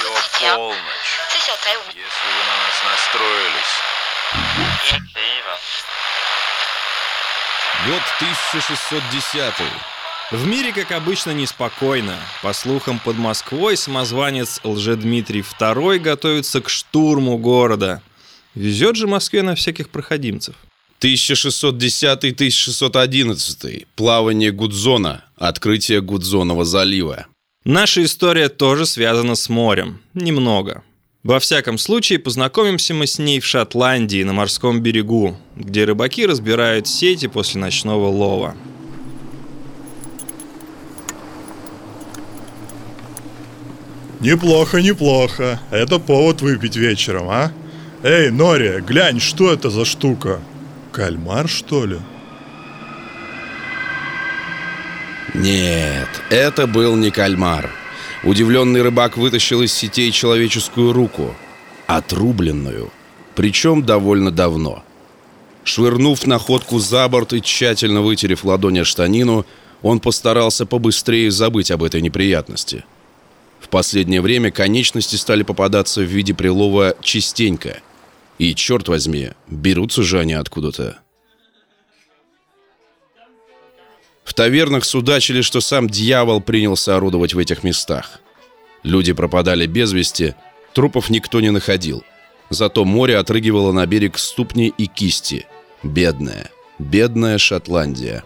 Ее полночь. Если вы на нас настроились. Год 1610. В мире, как обычно, неспокойно. По слухам, под Москвой самозванец Лжедмитрий II готовится к штурму города. Везет же Москве на всяких проходимцев. 1610-1611. Плавание Гудзона. Открытие Гудзонова залива. Наша история тоже связана с морем. Немного. Во всяком случае, познакомимся мы с ней в Шотландии, на морском берегу, где рыбаки разбирают сети после ночного лова. Неплохо, неплохо. Это повод выпить вечером, а? Эй, Нори, глянь, что это за штука? Кальмар, что ли? Нет, это был не кальмар. Удивленный рыбак вытащил из сетей человеческую руку. Отрубленную. Причем довольно давно. Швырнув находку за борт и тщательно вытерев ладонь о штанину, он постарался побыстрее забыть об этой неприятности. В последнее время конечности стали попадаться в виде прилова частенько. И, черт возьми, берутся же они откуда-то. Тавернах судачили, что сам дьявол принялся орудовать в этих местах. Люди пропадали без вести, трупов никто не находил. Зато море отрыгивало на берег ступни и кисти. Бедная, бедная Шотландия.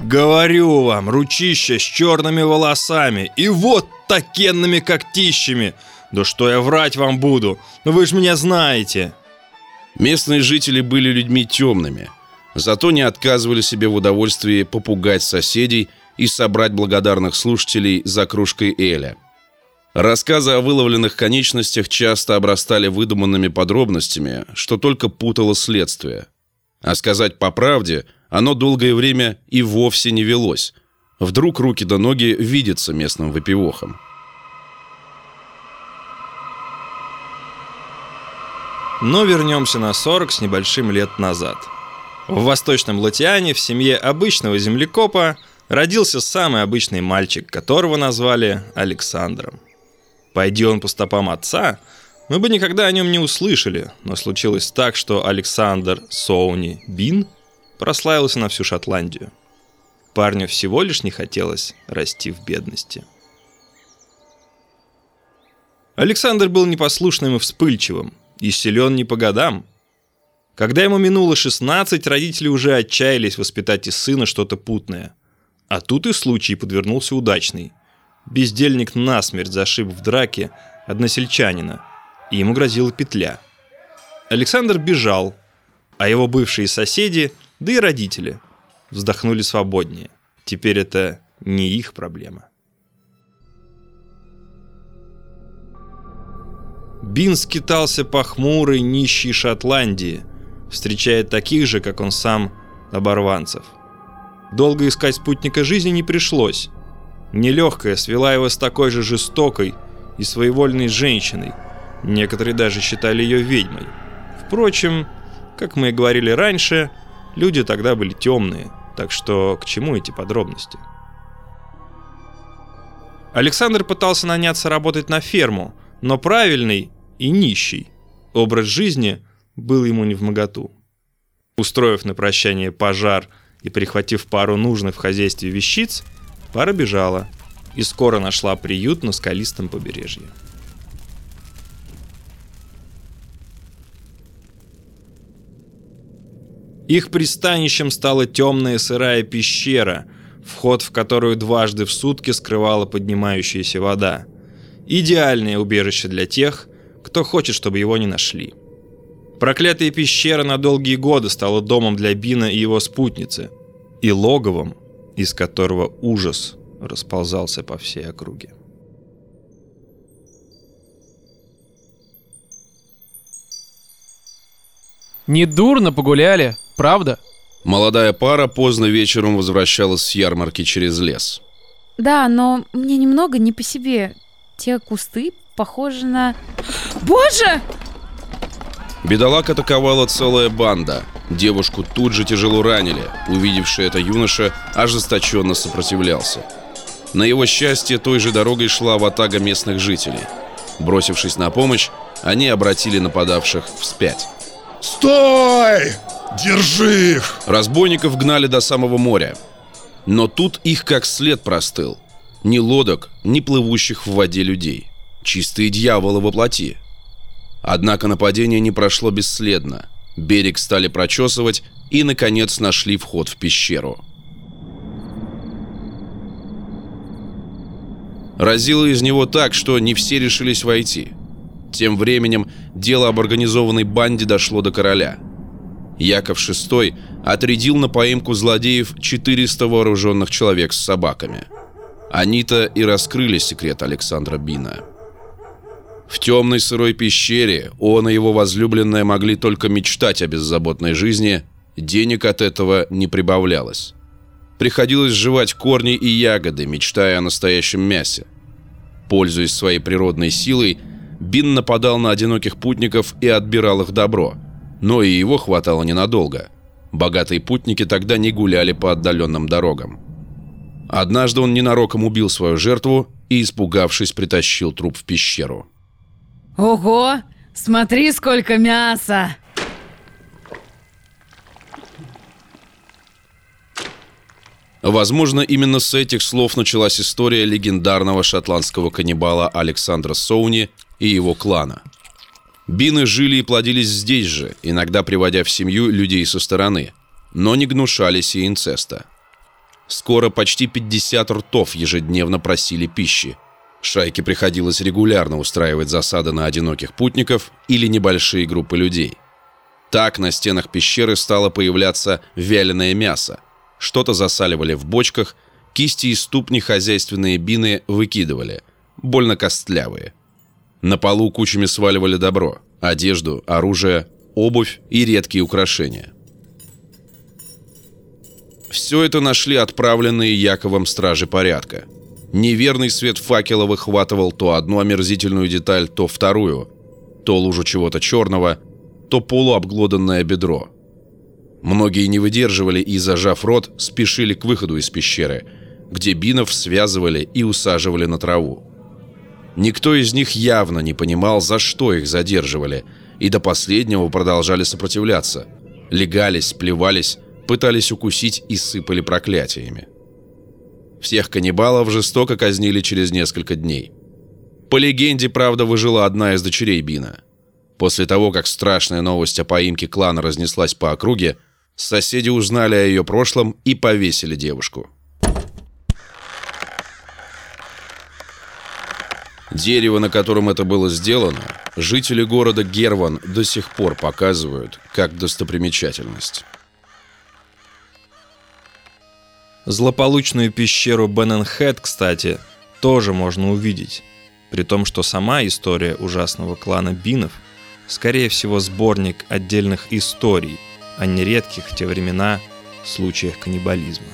Говорю вам, ручища с черными волосами и вот такенными когтищами. Да что я врать вам буду, Ну вы же меня знаете. Местные жители были людьми темными, зато не отказывали себе в удовольствии попугать соседей и собрать благодарных слушателей за кружкой Эля. Рассказы о выловленных конечностях часто обрастали выдуманными подробностями, что только путало следствие. А сказать по правде, оно долгое время и вовсе не велось. Вдруг руки до ноги видятся местным выпивохам. Но вернемся на 40 с небольшим лет назад. В Восточном Латиане в семье обычного землекопа родился самый обычный мальчик, которого назвали Александром. Пойди он по стопам отца, мы бы никогда о нем не услышали, но случилось так, что Александр Соуни Бин прославился на всю Шотландию. Парню всего лишь не хотелось расти в бедности. Александр был непослушным и вспыльчивым, и силен не по годам. Когда ему минуло 16, родители уже отчаялись воспитать из сына что-то путное. А тут и случай подвернулся удачный. Бездельник насмерть зашиб в драке односельчанина, и ему грозила петля. Александр бежал, а его бывшие соседи, да и родители, вздохнули свободнее. Теперь это не их проблема. Бин скитался по хмурой, нищей Шотландии, встречая таких же, как он сам, оборванцев. Долго искать спутника жизни не пришлось. Нелегкая свела его с такой же жестокой и своевольной женщиной. Некоторые даже считали ее ведьмой. Впрочем, как мы и говорили раньше, люди тогда были темные, так что к чему эти подробности? Александр пытался наняться работать на ферму, но правильный и нищий образ жизни был ему не в моготу. Устроив на прощание пожар и прихватив пару нужных в хозяйстве вещиц, пара бежала и скоро нашла приют на скалистом побережье. Их пристанищем стала темная сырая пещера, вход в которую дважды в сутки скрывала поднимающаяся вода. Идеальное убежище для тех, кто хочет, чтобы его не нашли. Проклятая пещера на долгие годы стала домом для Бина и его спутницы, и логовом, из которого ужас расползался по всей округе. Недурно погуляли, правда? Молодая пара поздно вечером возвращалась с ярмарки через лес. Да, но мне немного не по себе. Те кусты похожи на... Боже! Бедолаг атаковала целая банда. Девушку тут же тяжело ранили. Увидевший это юноша ожесточенно сопротивлялся. На его счастье, той же дорогой шла ватага местных жителей. Бросившись на помощь, они обратили нападавших вспять. Стой! Держи их! Разбойников гнали до самого моря. Но тут их как след простыл. Ни лодок, ни плывущих в воде людей. Чистые дьяволы во плоти. Однако нападение не прошло бесследно. Берег стали прочесывать и, наконец, нашли вход в пещеру. Разило из него так, что не все решились войти. Тем временем дело об организованной банде дошло до короля. Яков VI отрядил на поимку злодеев 400 вооруженных человек с собаками. Они-то и раскрыли секрет Александра Бина. В темной сырой пещере он и его возлюбленная могли только мечтать о беззаботной жизни, денег от этого не прибавлялось. Приходилось жевать корни и ягоды, мечтая о настоящем мясе. Пользуясь своей природной силой, Бин нападал на одиноких путников и отбирал их добро. Но и его хватало ненадолго. Богатые путники тогда не гуляли по отдаленным дорогам. Однажды он ненароком убил свою жертву и, испугавшись, притащил труп в пещеру. Ого! Смотри, сколько мяса! Возможно, именно с этих слов началась история легендарного шотландского каннибала Александра Соуни и его клана. Бины жили и плодились здесь же, иногда приводя в семью людей со стороны, но не гнушались и инцеста. Скоро почти 50 ртов ежедневно просили пищи. Шайке приходилось регулярно устраивать засады на одиноких путников или небольшие группы людей. Так на стенах пещеры стало появляться вяленое мясо. Что-то засаливали в бочках, кисти и ступни хозяйственные бины выкидывали, больно костлявые. На полу кучами сваливали добро, одежду, оружие, обувь и редкие украшения. Все это нашли отправленные Яковом стражи порядка. Неверный свет факела выхватывал то одну омерзительную деталь, то вторую, то лужу чего-то черного, то полуобглоданное бедро. Многие не выдерживали и, зажав рот, спешили к выходу из пещеры, где бинов связывали и усаживали на траву. Никто из них явно не понимал, за что их задерживали, и до последнего продолжали сопротивляться. Легались, плевались, пытались укусить и сыпали проклятиями. Всех каннибалов жестоко казнили через несколько дней. По легенде, правда, выжила одна из дочерей Бина. После того, как страшная новость о поимке клана разнеслась по округе, соседи узнали о ее прошлом и повесили девушку. Дерево, на котором это было сделано, жители города Герван до сих пор показывают как достопримечательность. Злополучную пещеру Бенненхед, кстати, тоже можно увидеть. При том, что сама история ужасного клана Бинов, скорее всего, сборник отдельных историй, а не редких в те времена случаях каннибализма.